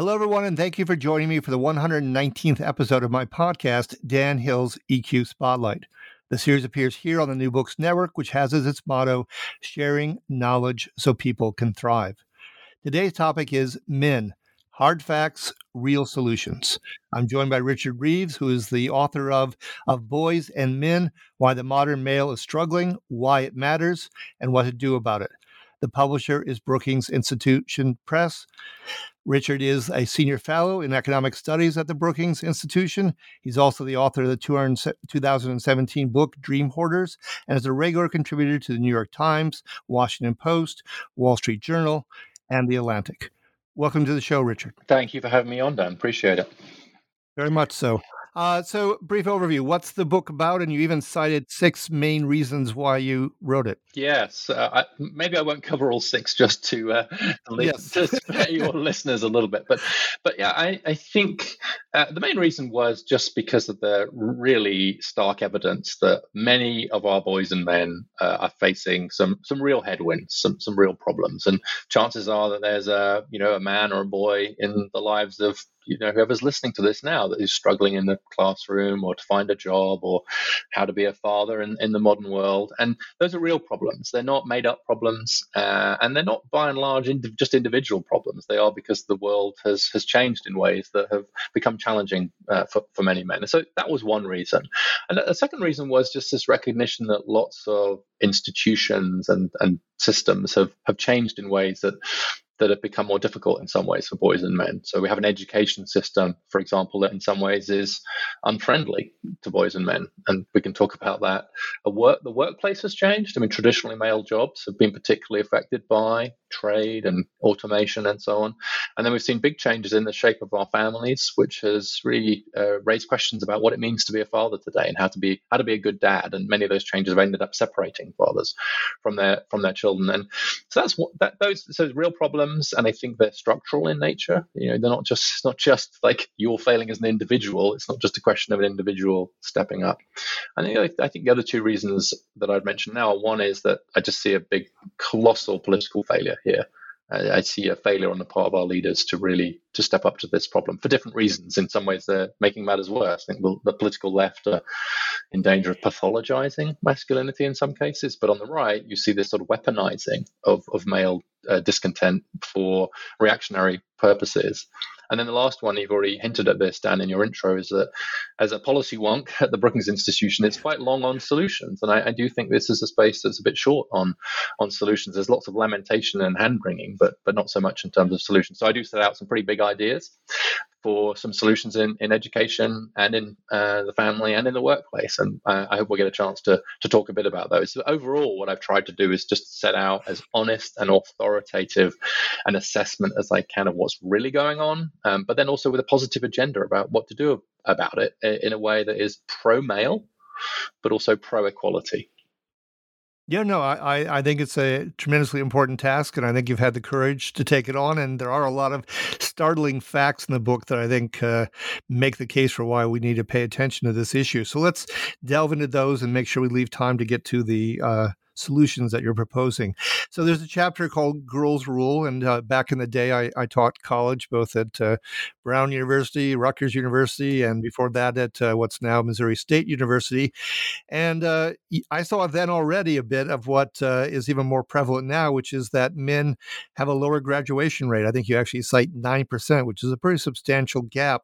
Hello, everyone, and thank you for joining me for the 119th episode of my podcast, Dan Hill's EQ Spotlight. The series appears here on the New Books Network, which has as its motto, sharing knowledge so people can thrive. Today's topic is men, hard facts, real solutions. I'm joined by Richard Reeves, who is the author of Of Boys and Men Why the Modern Male is Struggling, Why It Matters, and What to Do About It. The publisher is Brookings Institution Press. Richard is a senior fellow in economic studies at the Brookings Institution. He's also the author of the 2017 book Dream Hoarders and is a regular contributor to the New York Times, Washington Post, Wall Street Journal, and The Atlantic. Welcome to the show, Richard. Thank you for having me on, Dan. Appreciate it. Very much so. Uh, so, brief overview. What's the book about? And you even cited six main reasons why you wrote it. Yes, uh, I, maybe I won't cover all six just to, uh, to, yes. to spare your listeners a little bit, but but yeah, I I think uh, the main reason was just because of the really stark evidence that many of our boys and men uh, are facing some some real headwinds, some some real problems, and chances are that there's a you know a man or a boy in the lives of you know whoever's listening to this now that is struggling in the classroom or to find a job or how to be a father in, in the modern world. And those are real problems. They're not made up problems uh, and they're not by and large just individual problems. They are because the world has has changed in ways that have become challenging uh, for, for many men. So that was one reason. And the second reason was just this recognition that lots of institutions and, and systems have, have changed in ways that that have become more difficult in some ways for boys and men. So we have an education system, for example, that in some ways is unfriendly to boys and men, and we can talk about that. Work, the workplace has changed. I mean, traditionally male jobs have been particularly affected by trade and automation and so on. And then we've seen big changes in the shape of our families, which has really uh, raised questions about what it means to be a father today and how to be how to be a good dad. And many of those changes have ended up separating fathers from their from their children. And so that's what that those so real problems, and I think they're structural in nature. You know, they're not just it's not just like you're failing as an individual. It's not just a question of an individual stepping up. I think I think the other two reasons that I'd mention now, one is that I just see a big colossal political failure here. I, I see a failure on the part of our leaders to really to step up to this problem for different reasons. In some ways, they're making matters worse. I think the, the political left are in danger of pathologizing masculinity in some cases, but on the right, you see this sort of weaponizing of, of male uh, discontent for reactionary purposes. And then the last one, you've already hinted at this, Dan, in your intro, is that as a policy wonk at the Brookings Institution, it's quite long on solutions. And I, I do think this is a space that's a bit short on on solutions. There's lots of lamentation and hand wringing, but but not so much in terms of solutions. So I do set out some pretty big ideas for some solutions in, in education and in uh, the family and in the workplace. And uh, I hope we'll get a chance to, to talk a bit about those. Overall, what I've tried to do is just set out as honest and authoritative an assessment as I can of what's really going on, um, but then also with a positive agenda about what to do about it in a way that is pro male, but also pro equality. Yeah, no, I, I think it's a tremendously important task, and I think you've had the courage to take it on. And there are a lot of startling facts in the book that I think uh, make the case for why we need to pay attention to this issue. So let's delve into those and make sure we leave time to get to the uh, solutions that you're proposing. So there's a chapter called Girls Rule. And uh, back in the day, I, I, taught college both at uh, Brown University, Rutgers University, and before that at uh, what's now Missouri State University. And uh, I saw then already a bit of what uh, is even more prevalent now, which is that men have a lower graduation rate. I think you actually cite 9%, which is a pretty substantial gap.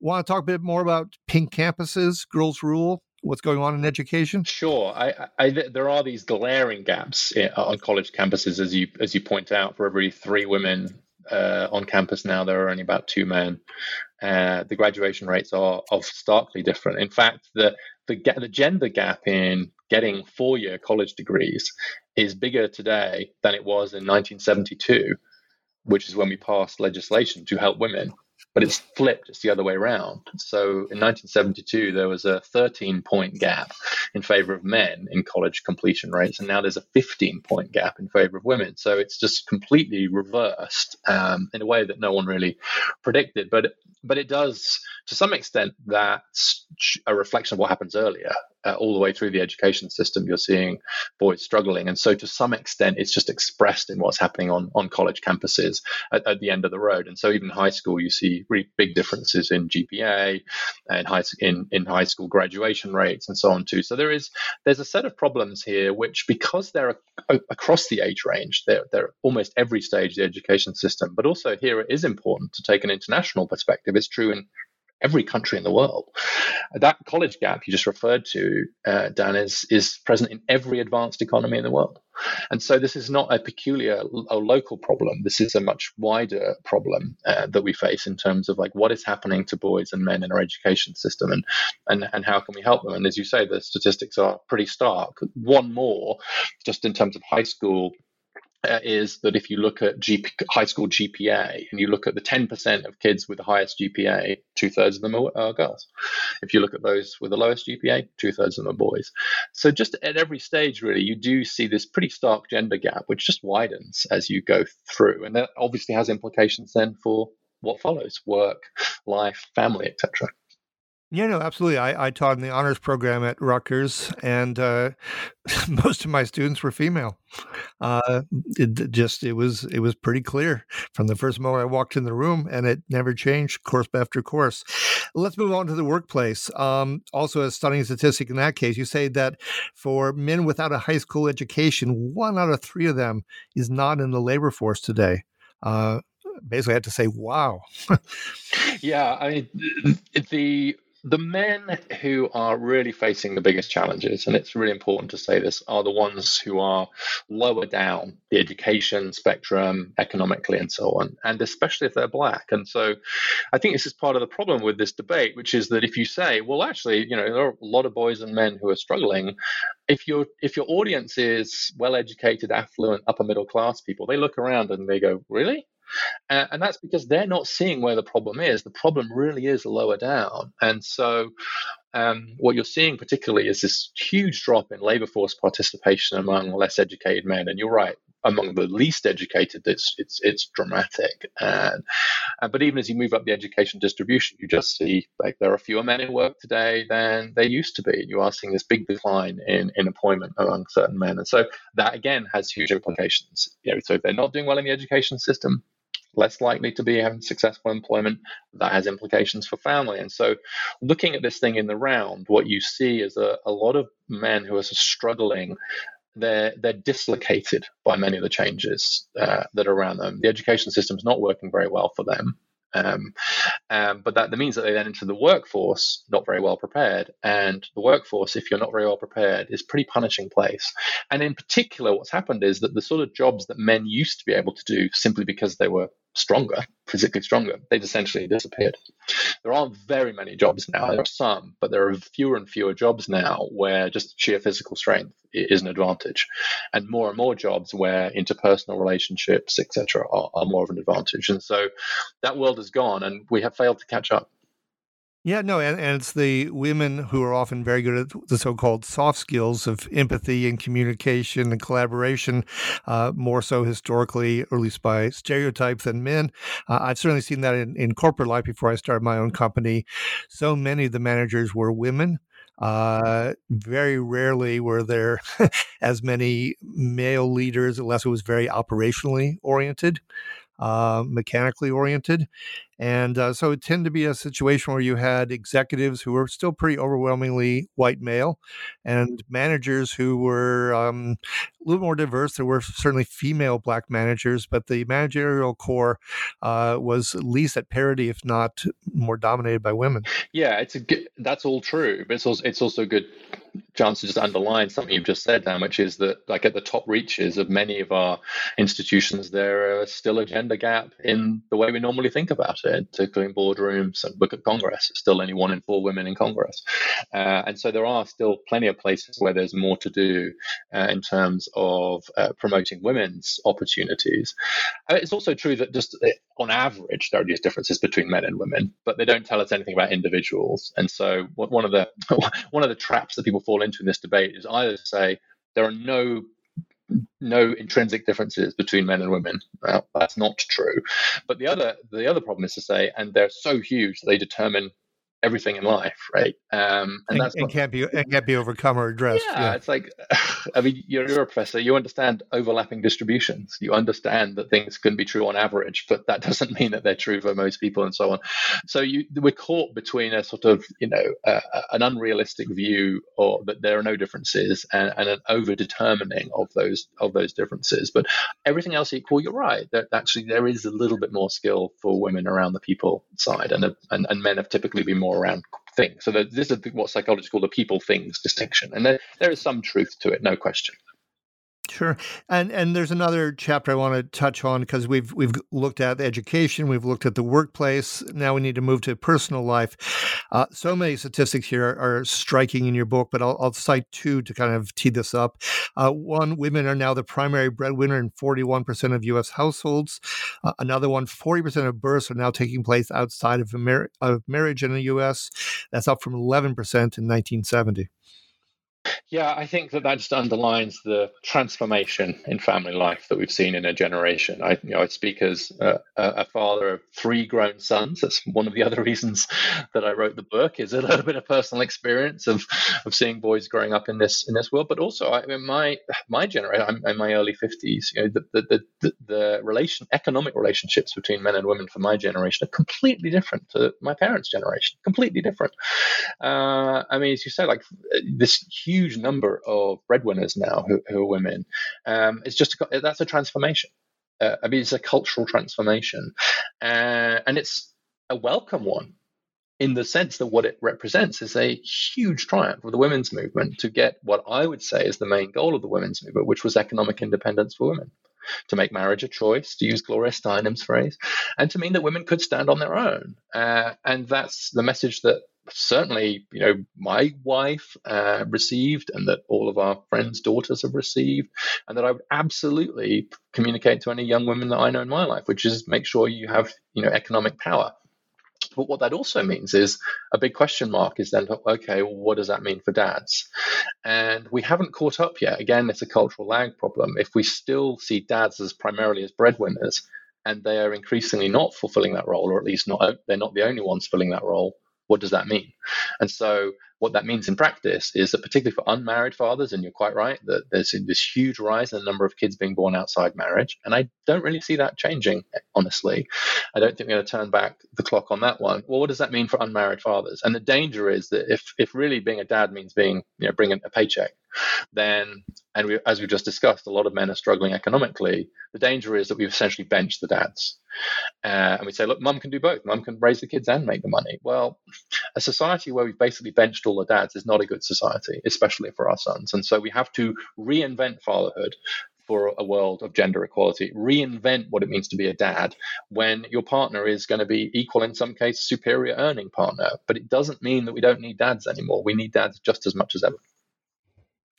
Want to talk a bit more about pink campuses, girls rule? What's going on in education? Sure. I, I, there are these glaring gaps in, on college campuses, as you as you point out. For every three women uh, on campus now, there are only about two men. Uh, the graduation rates are, are starkly different. In fact, the the, the gender gap in getting four year college degrees is bigger today than it was in 1972, which is when we passed legislation to help women but it's flipped. It's the other way around. So in 1972, there was a 13 point gap in favor of men in college completion rates, and now there's a 15 point gap in favor of women. So it's just completely reversed um, in a way that no one really predicted. But but it does, to some extent, that's a reflection of what happens earlier uh, all the way through the education system, you're seeing boys struggling. And so, to some extent, it's just expressed in what's happening on, on college campuses at, at the end of the road. And so, even high school, you see really big differences in GPA and high, in, in high school graduation rates and so on, too. So, there is there's a set of problems here, which, because they're a, across the age range, they're, they're almost every stage of the education system, but also here it is important to take an international perspective. It's true in every country in the world. That college gap you just referred to, uh, Dan, is is present in every advanced economy in the world. And so this is not a peculiar a local problem. This is a much wider problem uh, that we face in terms of like what is happening to boys and men in our education system and, and, and how can we help them? And as you say, the statistics are pretty stark. One more, just in terms of high school Uh, is that if you look at GP, high school GPA and you look at the 10% of kids with the highest GPA, two thirds of them are, are, girls. If you look at those with the lowest GPA, two thirds of them are boys. So just at every stage, really, you do see this pretty stark gender gap, which just widens as you go through. And that obviously has implications then for what follows work, life, family, etc. Yeah, no, absolutely. I, I taught in the honors program at Rutgers, and uh, most of my students were female. Uh, it just it was it was pretty clear from the first moment I walked in the room, and it never changed course after course. Let's move on to the workplace. Um, also, a stunning statistic in that case, you say that for men without a high school education, one out of three of them is not in the labor force today. Uh, basically, I had to say, "Wow." yeah, I mean, the the men who are really facing the biggest challenges, and it's really important to say this, are the ones who are lower down the education spectrum economically and so on, and especially if they're black. And so I think this is part of the problem with this debate, which is that if you say, well, actually, you know, there are a lot of boys and men who are struggling, if your if your audience is well educated, affluent, upper middle class people, they look around and they go, really? And that's because they're not seeing where the problem is. The problem really is lower down. And so, um, what you're seeing particularly is this huge drop in labor force participation among less educated men. And you're right, among the least educated, it's it's it's dramatic. And uh, but even as you move up the education distribution, you just see like there are fewer men in work today than there used to be. You are seeing this big decline in in employment among certain men, and so that again has huge implications. You know, so if they're not doing well in the education system, less likely to be having successful employment. That has implications for family. And so, looking at this thing in the round, what you see is a, a lot of men who are struggling. They're they're dislocated by many of the changes uh, that are around them. The education system is not working very well for them. Um, um, but that, that means that they then enter the workforce not very well prepared. And the workforce, if you're not very well prepared, is pretty punishing place. And in particular, what's happened is that the sort of jobs that men used to be able to do simply because they were stronger, physically stronger, they've essentially disappeared. There aren't very many jobs now. There are some, but there are fewer and fewer jobs now where just sheer physical strength is an advantage, and more and more jobs where interpersonal relationships, etc., are, are more of an advantage. And so that world has gone, and we have failed to catch up. Yeah, no, and, and it's the women who are often very good at the so called soft skills of empathy and communication and collaboration, uh, more so historically, or at least by stereotype, than men. Uh, I've certainly seen that in, in corporate life before I started my own company. So many of the managers were women. Uh, very rarely were there as many male leaders, unless it was very operationally oriented uh, mechanically oriented. And uh, so it tended to be a situation where you had executives who were still pretty overwhelmingly white male and managers who were um, a little more diverse. There were certainly female black managers, but the managerial core uh, was at least at parity, if not more dominated by women. Yeah, it's a good, that's all true, but it's also, it's also good to just underline something you've just said, Dan, which is that, like at the top reaches of many of our institutions, there is still a gender gap in the way we normally think about it, particularly in boardrooms. And look at Congress; it's still only one in four women in Congress, uh, and so there are still plenty of places where there's more to do uh, in terms of uh, promoting women's opportunities. Uh, it's also true that just on average, there are these differences between men and women, but they don't tell us anything about individuals. And so, one of the one of the traps that people fall into in this debate is either say there are no no intrinsic differences between men and women. Well, that's not true. But the other the other problem is to say, and they're so huge they determine everything in life, right? Um, and, and that's and can't be and can't be overcome or addressed. Yeah, yeah. it's like, I mean, you're, you're, a professor. You understand overlapping distributions. You understand that things can be true on average, but that doesn't mean that they're true for most people, and so on. So you we're caught between a sort of you know uh, an unrealistic view, or that there are no differences, and, and an over determining of those of those differences. But everything else equal, you're right. That actually there is a little bit more skill for women around the people side, and and, and men have typically been more more around things. So this is what psychologists call the people things distinction. And there, there is some truth to it, no question. Sure, and and there's another chapter I want to touch on because we've we've looked at education, we've looked at the workplace. Now we need to move to personal life. Uh, so many statistics here are, striking in your book, but I'll, I'll, cite two to kind of tee this up. Uh, one, women are now the primary breadwinner in 41% of U.S. households. Uh, another one, 40% of births are now taking place outside of, mar- of marriage in the U.S. That's up from 11% in 1970. Yeah, I think that that just underlines the transformation in family life that we've seen in a generation. I, you know, I speak as a, a, father of three grown sons. That's one of the other reasons that I wrote the book is a little bit of personal experience of, of seeing boys growing up in this in this world. But also, I mean, my my generation, I'm in my early fifties. You know, the the, the the relation economic relationships between men and women for my generation are completely different to my parents' generation. Completely different. Uh, I mean, as you say, like this huge number of breadwinners now who, who are women. Um, it's just a, that's a transformation. Uh, I mean, it's a cultural transformation, uh, and it's a welcome one in the sense that what it represents is a huge triumph of the women's movement to get what I would say is the main goal of the women's movement, which was economic independence for women. To make marriage a choice, to use Gloria Steinem's phrase, and to mean that women could stand on their own. Uh, and that's the message that certainly, you know, my wife uh, received, and that all of our friends' daughters have received, and that I would absolutely communicate to any young women that I know in my life, which is make sure you have, you know, economic power. But what that also means is a big question mark is then, okay, well, what does that mean for dads? And we haven't caught up yet. Again, it's a cultural lag problem. If we still see dads as primarily as breadwinners, and they are increasingly not fulfilling that role, or at least not they're not the only ones filling that role, what does that mean? And so, what that means in practice is that, particularly for unmarried fathers, and you're quite right, that there's this huge rise in the number of kids being born outside marriage. And I don't really see that changing, honestly. I don't think we're going to turn back the clock on that one. Well, what does that mean for unmarried fathers? And the danger is that if, if really being a dad means being, you know, bringing a paycheck, then, and we, as we've just discussed, a lot of men are struggling economically. The danger is that we've essentially benched the dads. Uh, and we say, look, mum can do both. Mum can raise the kids and make the money. Well, a society where we've basically benched all the dads is not a good society, especially for our sons. And so we have to reinvent fatherhood for a world of gender equality, reinvent what it means to be a dad when your partner is going to be equal, in some cases, superior earning partner. But it doesn't mean that we don't need dads anymore. We need dads just as much as ever.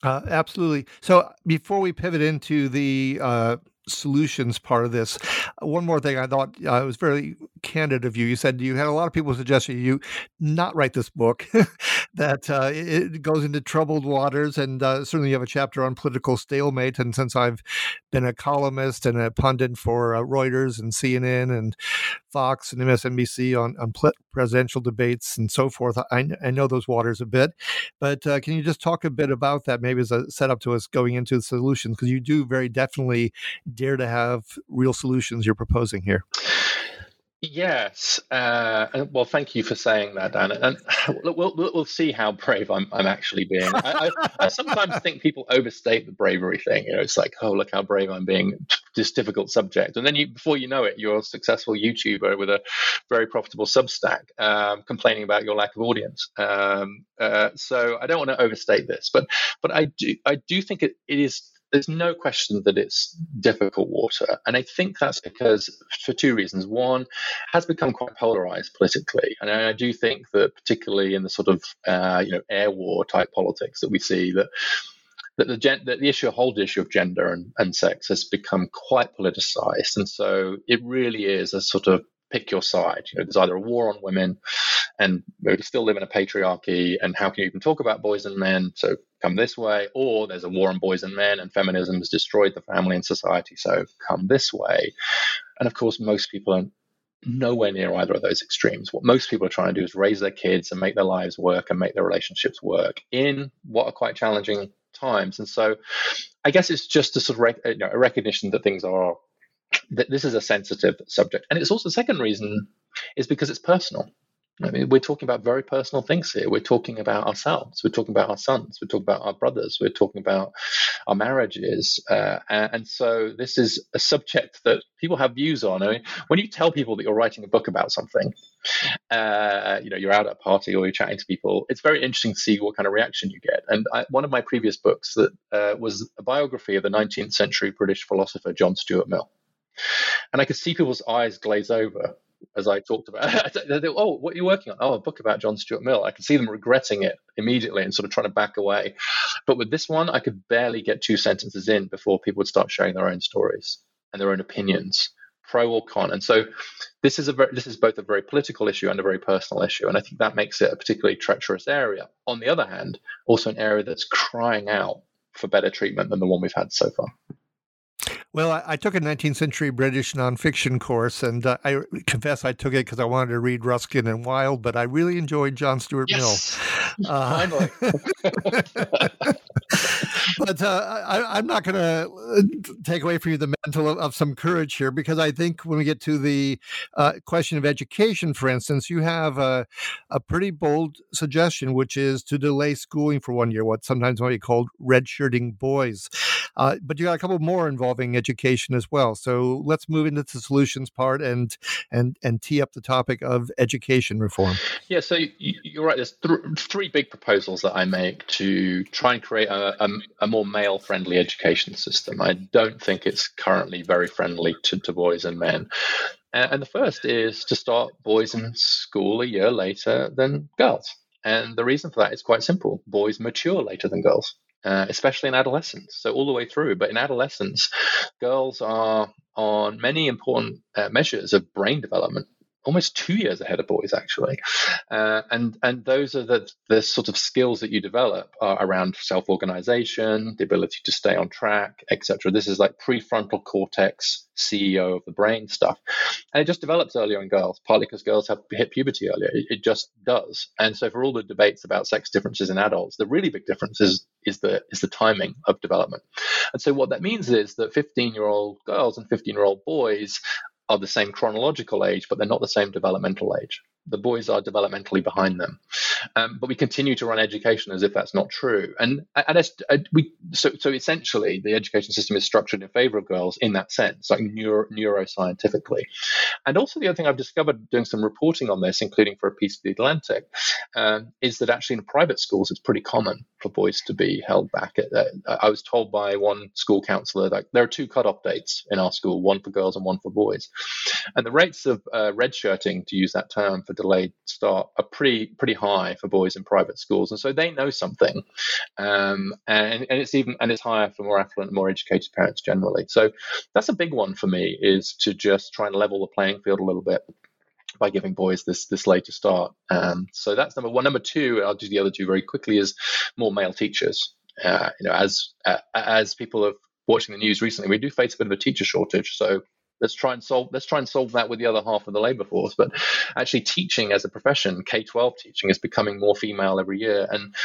Uh, absolutely. So before we pivot into the uh, solutions part of this. One more thing I thought uh, it was very candid of you. You said you had a lot of people suggesting you not write this book, that uh, it goes into troubled waters, and uh, certainly you have a chapter on political stalemate. And since I've been a columnist and a pundit for uh, Reuters and CNN and Fox and MSNBC on, on presidential debates and so forth, I, I know those waters a bit. But uh, can you just talk a bit about that, maybe as a setup to us going into the solutions? Because you do very definitely dare to have real solutions you're proposing here. Yes. Uh, well, thank you for saying that, Dan. And we'll, we'll, see how brave I'm, I'm actually being. I, I, I, sometimes think people overstate the bravery thing. You know, it's like, oh, look how brave I'm being. This difficult subject, and then you, before you know it, you're a successful YouTuber with a very profitable Substack, um, complaining about your lack of audience. Um, uh, so I don't want to overstate this, but but I do I do think it, it is there's no question that it's difficult water. And I think that's because, for two reasons. One, has become quite polarized politically. And I do think that, particularly in the sort of uh, you know air war type politics that we see, that that the, gen- that the issue, whole issue of gender and, and sex has become quite politicized. And so it really is a sort of pick your side. You know, there's either a war on women, and we still live in a patriarchy, and how can you even talk about boys and men? So come this way, or there's a war on boys and men, and feminism has destroyed the family and society. So come this way. And of course, most people are nowhere near either of those extremes. What most people are trying to do is raise their kids and make their lives work and make their relationships work in what are quite challenging times. And so, I guess it's just a sort of rec- you know, a recognition that things are that this is a sensitive subject. And it's also the second reason is because it's personal. I mean, we're talking about very personal things here. We're talking about ourselves. We're talking about our sons. We're talking about our brothers. We're talking about our marriages. Uh, and so this is a subject that people have views on. I mean, when you tell people that you're writing a book about something, uh, you know, you're out at a party or you're chatting to people, it's very interesting to see what kind of reaction you get. And I, one of my previous books that uh, was a biography of the 19th century British philosopher John Stuart Mill. And I could see people's eyes glaze over as I talked about. oh, what are you working on? Oh, a book about John Stuart Mill. I could see them regretting it immediately and sort of trying to back away. But with this one, I could barely get two sentences in before people would start sharing their own stories and their own opinions, pro or con. And so this is a very, this is both a very political issue and a very personal issue, and I think that makes it a particularly treacherous area. On the other hand, also an area that's crying out for better treatment than the one we've had so far. Well, I, I, took a 19th century British nonfiction course, and uh, I confess I took it because I wanted to read Ruskin and Wilde, but I really enjoyed John Stuart yes. Mill. Uh, Finally. but uh, I, am not going to uh, take away from you the mental of, of, some courage here, because I think when we get to the uh, question of education, for instance, you have a, a pretty bold suggestion, which is to delay schooling for one year, what sometimes might be called redshirting boys. Uh, but you got a couple more involving education as well. So let's move into the solutions part and and and tee up the topic of education reform. Yeah, so you're right. There's th- three big proposals that I make to try and create a, a, a more male-friendly education system. I don't think it's currently very friendly to, to boys and men. And the first is to start boys in school a year later than girls. And the reason for that is quite simple boys mature later than girls uh, especially in adolescence. So all the way through. But in adolescence, girls are on many important uh, measures of brain development almost two years ahead of boys actually. Uh, and and those are the the sort of skills that you develop around self-organization the ability to stay on track etc this is like prefrontal cortex ceo of the brain stuff. And it just develops earlier in girls partly because girls have hit puberty earlier. It, it just does. And so for all the debates about sex differences in adults the really big difference is is the is the timing of development. And so what that means is that 15 year old girls and 15 year old boys are the same chronological age, but they're not the same developmental age the boys are developmentally behind them. Um, but we continue to run education as if that's not true. And, and uh, we, so, so essentially, the education system is structured in favor of girls in that sense, like neuro, neuroscientifically. And also, the other thing I've discovered doing some reporting on this, including for a piece of the Atlantic, um, is that actually in private schools, it's pretty common for boys to be held back. At, uh, I was told by one school counselor that there are two cutoff dates in our school, one for girls and one for boys. And the rates of uh, redshirting, to use that term, for delayed start are pretty pretty high for boys in private schools, and so they know something, um, and and it's even and it's higher for more affluent, more educated parents generally. So that's a big one for me is to just try and level the playing field a little bit by giving boys this this later start. Um, so that's number one. Number two, I'll do the other two very quickly. Is more male teachers. Uh, you know, as uh, as people have watching the news recently, we do face a bit of a teacher shortage. So let's try and solve let's try and solve that with the other half of the labor force. But actually, teaching as a profession, K twelve teaching, is becoming more female every year, and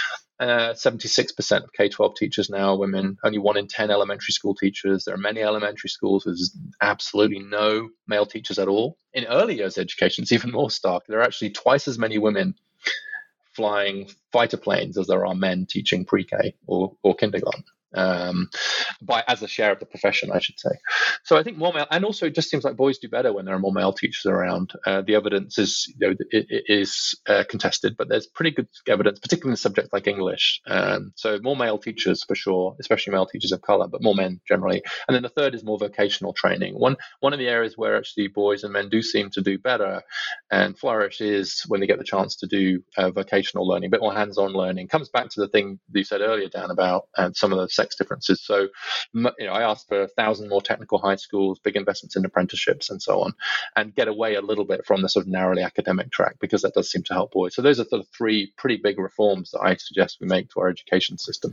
uh, 76% of K 12 teachers now are women, only one in 10 elementary school teachers. There are many elementary schools with absolutely no male teachers at all. In early years education, it's even more stark. There are actually twice as many women flying fighter planes as there are men teaching pre K or, or kindergarten um, by as a share of the profession, I should say. So I think more male, and also it just seems like boys do better when there are more male teachers around. Uh, the evidence is you know it, it is uh, contested, but there's pretty good evidence, particularly in subjects like English. Um, so more male teachers for sure, especially male teachers of color, but more men generally. And then the third is more vocational training. One one of the areas where actually boys and men do seem to do better and flourish is when they get the chance to do uh, vocational learning, a bit more hands-on learning. Comes back to the thing you said earlier, Dan, about uh, some of the sex differences. So, you know, I asked for a thousand more technical high schools, big investments in apprenticeships, and so on, and get away a little bit from the sort of narrowly academic track because that does seem to help boys. So, those are the three pretty big reforms that I suggest we make to our education system.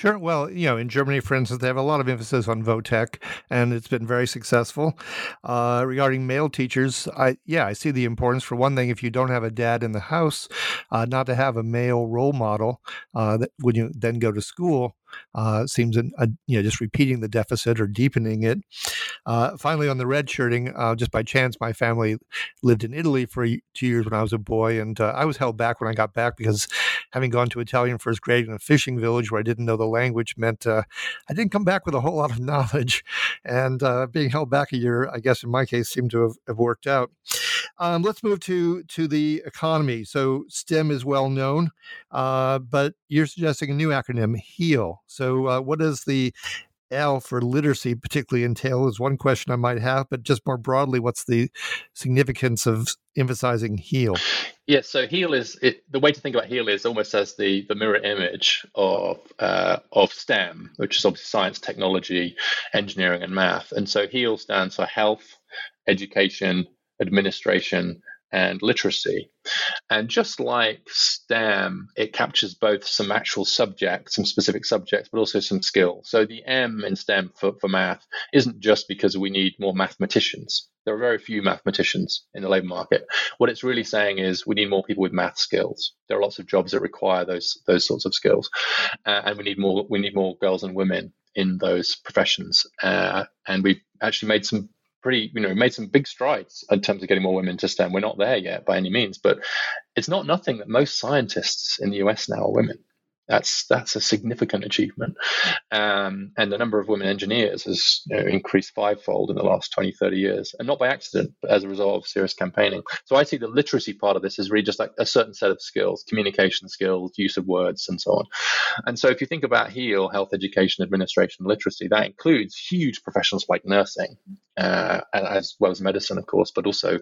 Sure. Well, you know, in Germany, for instance, they have a lot of emphasis on Votech, and it's been very successful. Uh, regarding male teachers, I yeah, I see the importance. For one thing, if you don't have a dad in the house, uh, not to have a male role model uh, that when you then go to school uh, seems an, a, you know just repeating the deficit or deepening it. Uh, finally, on the red shirting, uh, just by chance, my family lived in Italy for two years when I was a boy, and uh, I was held back when I got back because having gone to Italian first grade in a fishing village where I didn't know the language meant uh, I didn't come back with a whole lot of knowledge, and uh, being held back a year, I guess in my case, seemed to have, have worked out. Um, let's move to to the economy. So STEM is well known, uh, but you're suggesting a new acronym, HEAL. So uh, what does the L for literacy particularly entail? Is one question I might have, but just more broadly, what's the significance of emphasizing HEAL? Yes, so HEAL is it, the way to think about HEAL is almost as the, the mirror image of uh, of STEM, which is obviously science, technology, engineering, and math. And so HEAL stands for health, education, administration, and literacy. And just like STEM, it captures both some actual subjects, some specific subjects, but also some skill. So the M in STEM for, for math isn't just because we need more mathematicians. There are very few mathematicians in the labor market. What it's really saying is we need more people with math skills. There are lots of jobs that require those those sorts of skills, uh, and we need more we need more girls and women in those professions. Uh, and we've actually made some pretty, you know, made some big strides in terms of getting more women to STEM. We're not there yet by any means, but it's not nothing that most scientists in the US now are women. That's that's a significant achievement. Um, and the number of women engineers has you know, increased fivefold in the last 20, 30 years, and not by accident, but as a result of serious campaigning. So I see the literacy part of this is really just like a certain set of skills, communication skills, use of words, and so on. And so if you think about HEAL, health education, administration, literacy, that includes huge professions like nursing, uh, as well as medicine, of course, but also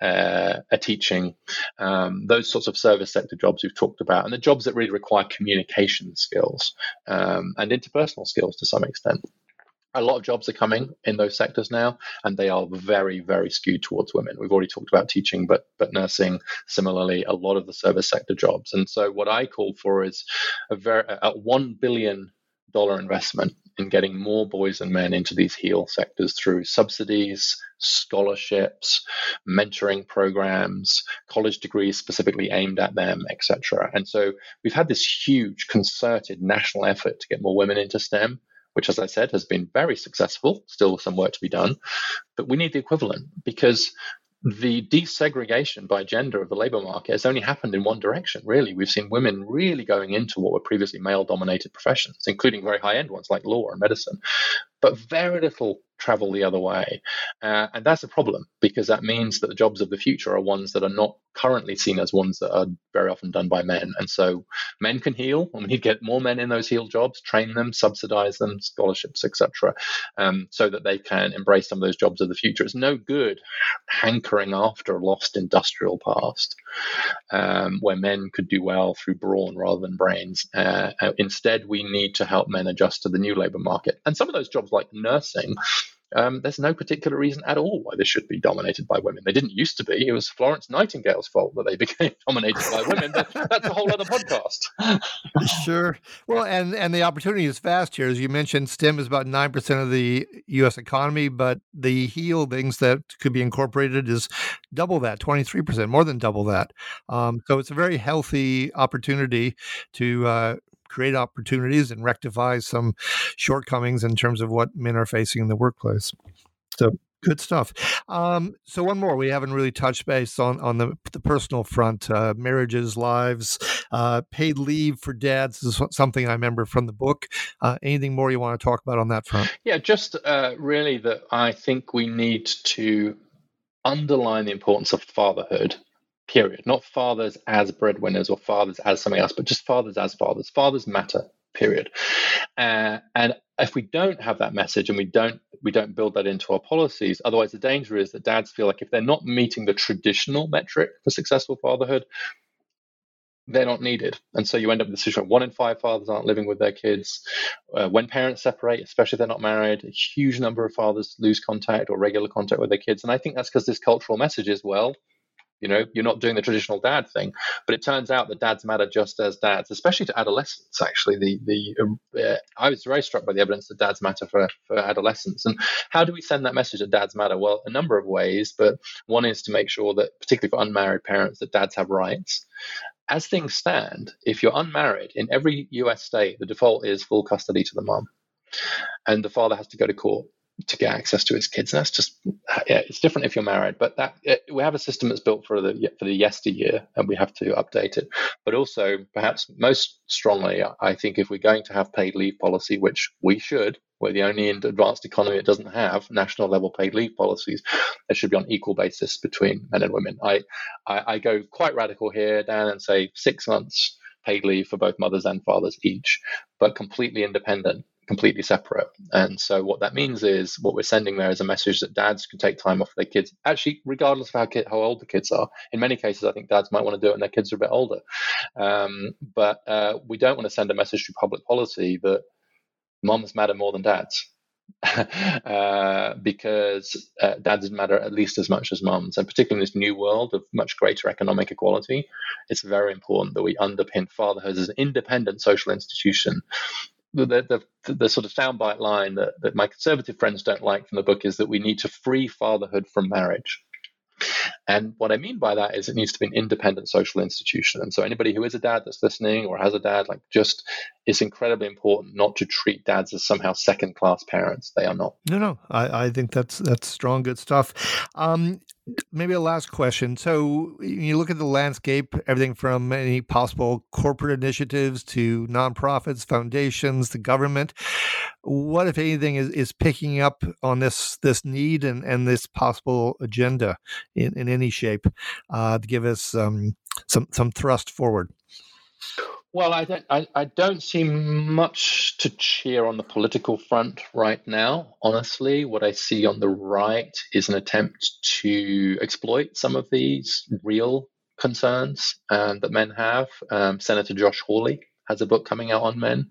uh, a teaching, um, those sorts of service sector jobs we've talked about, and the jobs that really require communication skills um, and interpersonal skills to some extent. a lot of jobs are coming in those sectors now, and they are very, very skewed towards women. We've already talked about teaching, but but nursing, similarly, a lot of the service sector jobs. And so, what I call for is a very a one billion dollar investment in getting more boys and men into these heal sectors through subsidies, scholarships, mentoring programs, college degrees specifically aimed at them, etc. And so we've had this huge concerted national effort to get more women into STEM which, as I said, has been very successful, still some work to be done. But we need the equivalent because the desegregation by gender of the labor market has only happened in one direction, really. We've seen women really going into what were previously male dominated professions, including very high end ones like law and medicine, but very little travel the other way. Uh, and that's a problem because that means that the jobs of the future are ones that are not currently seen as ones that are very often done by men. And so men can heal, and we need to get more men in those heal jobs, train them, subsidize them, scholarships, etc., um, so that they can embrace some of those jobs of the future. It's no good hankering after a lost industrial past um, where men could do well through brawn rather than brains. Uh, uh instead, we need to help men adjust to the new labor market. And some of those jobs, like nursing, um, there's no particular reason at all why this should be dominated by women. They didn't used to be. It was Florence Nightingale's fault that they became dominated by women. But that's a whole other podcast. sure. Well, and and the opportunity is vast here. As you mentioned, STEM is about nine percent of the U.S. economy, but the heal things that could be incorporated is double that, twenty three percent, more than double that. Um, so it's a very healthy opportunity to uh, create opportunities and rectify some shortcomings in terms of what men are facing in the workplace. So good stuff. Um, so one more, we haven't really touched base on on the the personal front, uh, marriages, lives, uh, paid leave for dads is something I remember from the book. Uh, anything more you want to talk about on that front? Yeah, just uh, really that I think we need to underline the importance of fatherhood period. Not fathers as breadwinners or fathers as something else, but just fathers as fathers. Fathers matter, period. Uh, and if we don't have that message and we don't we don't build that into our policies, otherwise the danger is that dads feel like if they're not meeting the traditional metric for successful fatherhood, they're not needed. And so you end up with the situation one in five fathers aren't living with their kids. Uh, when parents separate, especially if they're not married, a huge number of fathers lose contact or regular contact with their kids. And I think that's because this cultural message is well, you know, you're not doing the traditional dad thing. But it turns out that dads matter just as dads, especially to adolescents. Actually, the the uh, I was very struck by the evidence that dads matter for for adolescents. And how do we send that message that dads matter? Well, a number of ways, but one is to make sure that, particularly for unmarried parents, that dads have rights. As things stand, if you're unmarried in every U.S. state, the default is full custody to the mom, and the father has to go to court to get access to his kids. And that's just yeah, it's different if you're married, but that it, we have a system that's built for the for the yesteryear, and we have to update it. But also, perhaps most strongly, I think if we're going to have paid leave policy, which we should, we're the only advanced economy that doesn't have national level paid leave policies. It should be on equal basis between men and women. I, I, I go quite radical here, Dan, and say six months paid leave for both mothers and fathers each, but completely independent completely separate. And so what that means is what we're sending there is a message that dads can take time off their kids, actually, regardless of how, kid, how old the kids are. In many cases, I think dads might want to do it when their kids are a bit older. Um, but uh, we don't want to send a message through public policy that moms matter more than dads. uh, because uh, dads matter at least as much as mums, and particularly in this new world of much greater economic equality, it's very important that we underpin fatherhood as an independent social institution the, the, the, sort of soundbite line that, that my conservative friends don't like from the book is that we need to free fatherhood from marriage. And what I mean by that is it needs to be an independent social institution. And so anybody who is a dad that's listening or has a dad, like just it's incredibly important not to treat dads as somehow second class parents. They are not. No, no. I, I think that's that's strong, good stuff. Um, maybe a last question. So you look at the landscape, everything from any possible corporate initiatives to nonprofits, foundations, the government. What, if anything, is, is picking up on this this need and, and this possible agenda in, in any shape uh, to give us um, some some thrust forward? Well, I don't. I, I don't see much to cheer on the political front right now. Honestly, what I see on the right is an attempt to exploit some of these real concerns um, that men have. Um, Senator Josh Hawley has a book coming out on men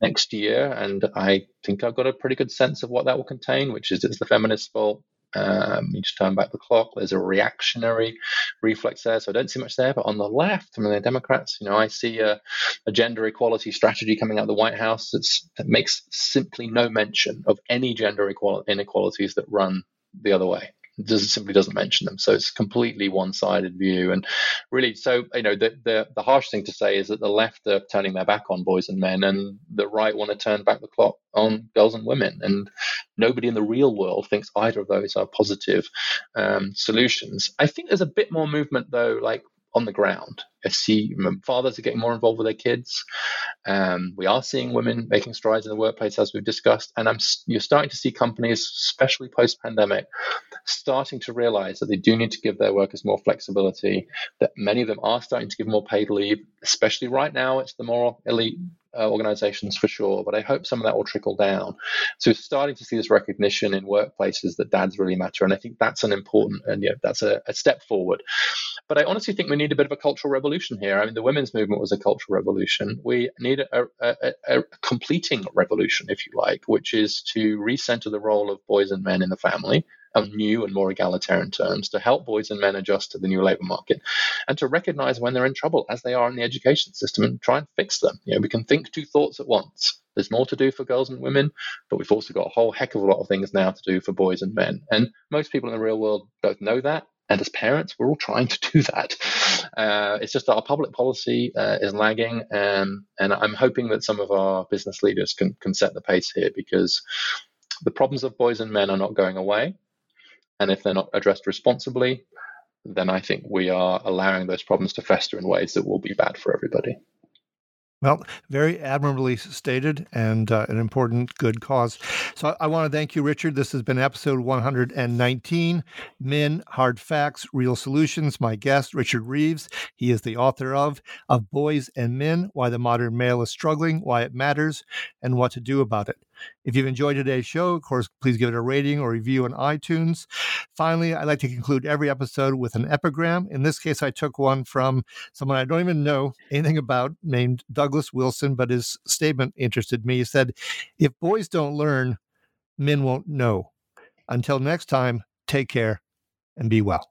next year, and I think I've got a pretty good sense of what that will contain, which is it's the feminist fault. Um, you just turn back the clock. There's a reactionary reflex there, so I don't see much there. But on the left, I mean, the Democrats, you know, I see a, a gender equality strategy coming out of the White House that makes simply no mention of any gender inequalities that run the other way just simply doesn't mention them. So it's completely one-sided view, and really, so you know, the, the the harsh thing to say is that the left are turning their back on boys and men, and the right want to turn back the clock on girls and women, and nobody in the real world thinks either of those are positive um, solutions. I think there's a bit more movement though, like on the ground. I see fathers are getting more involved with their kids. Um, we are seeing women making strides in the workplace, as we've discussed, and I'm you're starting to see companies, especially post-pandemic, starting to realize that they do need to give their workers more flexibility. That many of them are starting to give more paid leave, especially right now. It's the more elite uh, organizations for sure, but I hope some of that will trickle down. So starting to see this recognition in workplaces that dads really matter, and I think that's an important and yeah, that's a, a step forward. But I honestly think we need a bit of a cultural revolution here. I mean, the women's movement was a cultural revolution. We need a, a, a, a completing revolution, if you like, which is to recenter the role of boys and men in the family on new and more egalitarian terms to help boys and men adjust to the new labor market and to recognize when they're in trouble as they are in the education system and try and fix them. You know, we can think two thoughts at once. There's more to do for girls and women, but we've also got a whole heck of a lot of things now to do for boys and men. And most people in the real world both know that and as parents, we're all trying to do that. Uh, it's just that our public policy uh, is lagging, and and I'm hoping that some of our business leaders can can set the pace here because the problems of boys and men are not going away. And if they're not addressed responsibly, then I think we are allowing those problems to fester in ways that will be bad for everybody. Well, very admirably stated and uh, an important good cause. So I, I want to thank you, Richard. This has been episode 119 Men, Hard Facts, Real Solutions. My guest, Richard Reeves. He is the author of Of Boys and Men Why the Modern Male is Struggling, Why It Matters, and What to Do About It. If you've enjoyed today's show, of course, please give it a rating or review on iTunes. Finally, I like to conclude every episode with an epigram. In this case, I took one from someone I don't even know anything about named Douglas Wilson, but his statement interested me. He said, If boys don't learn, men won't know. Until next time, take care and be well.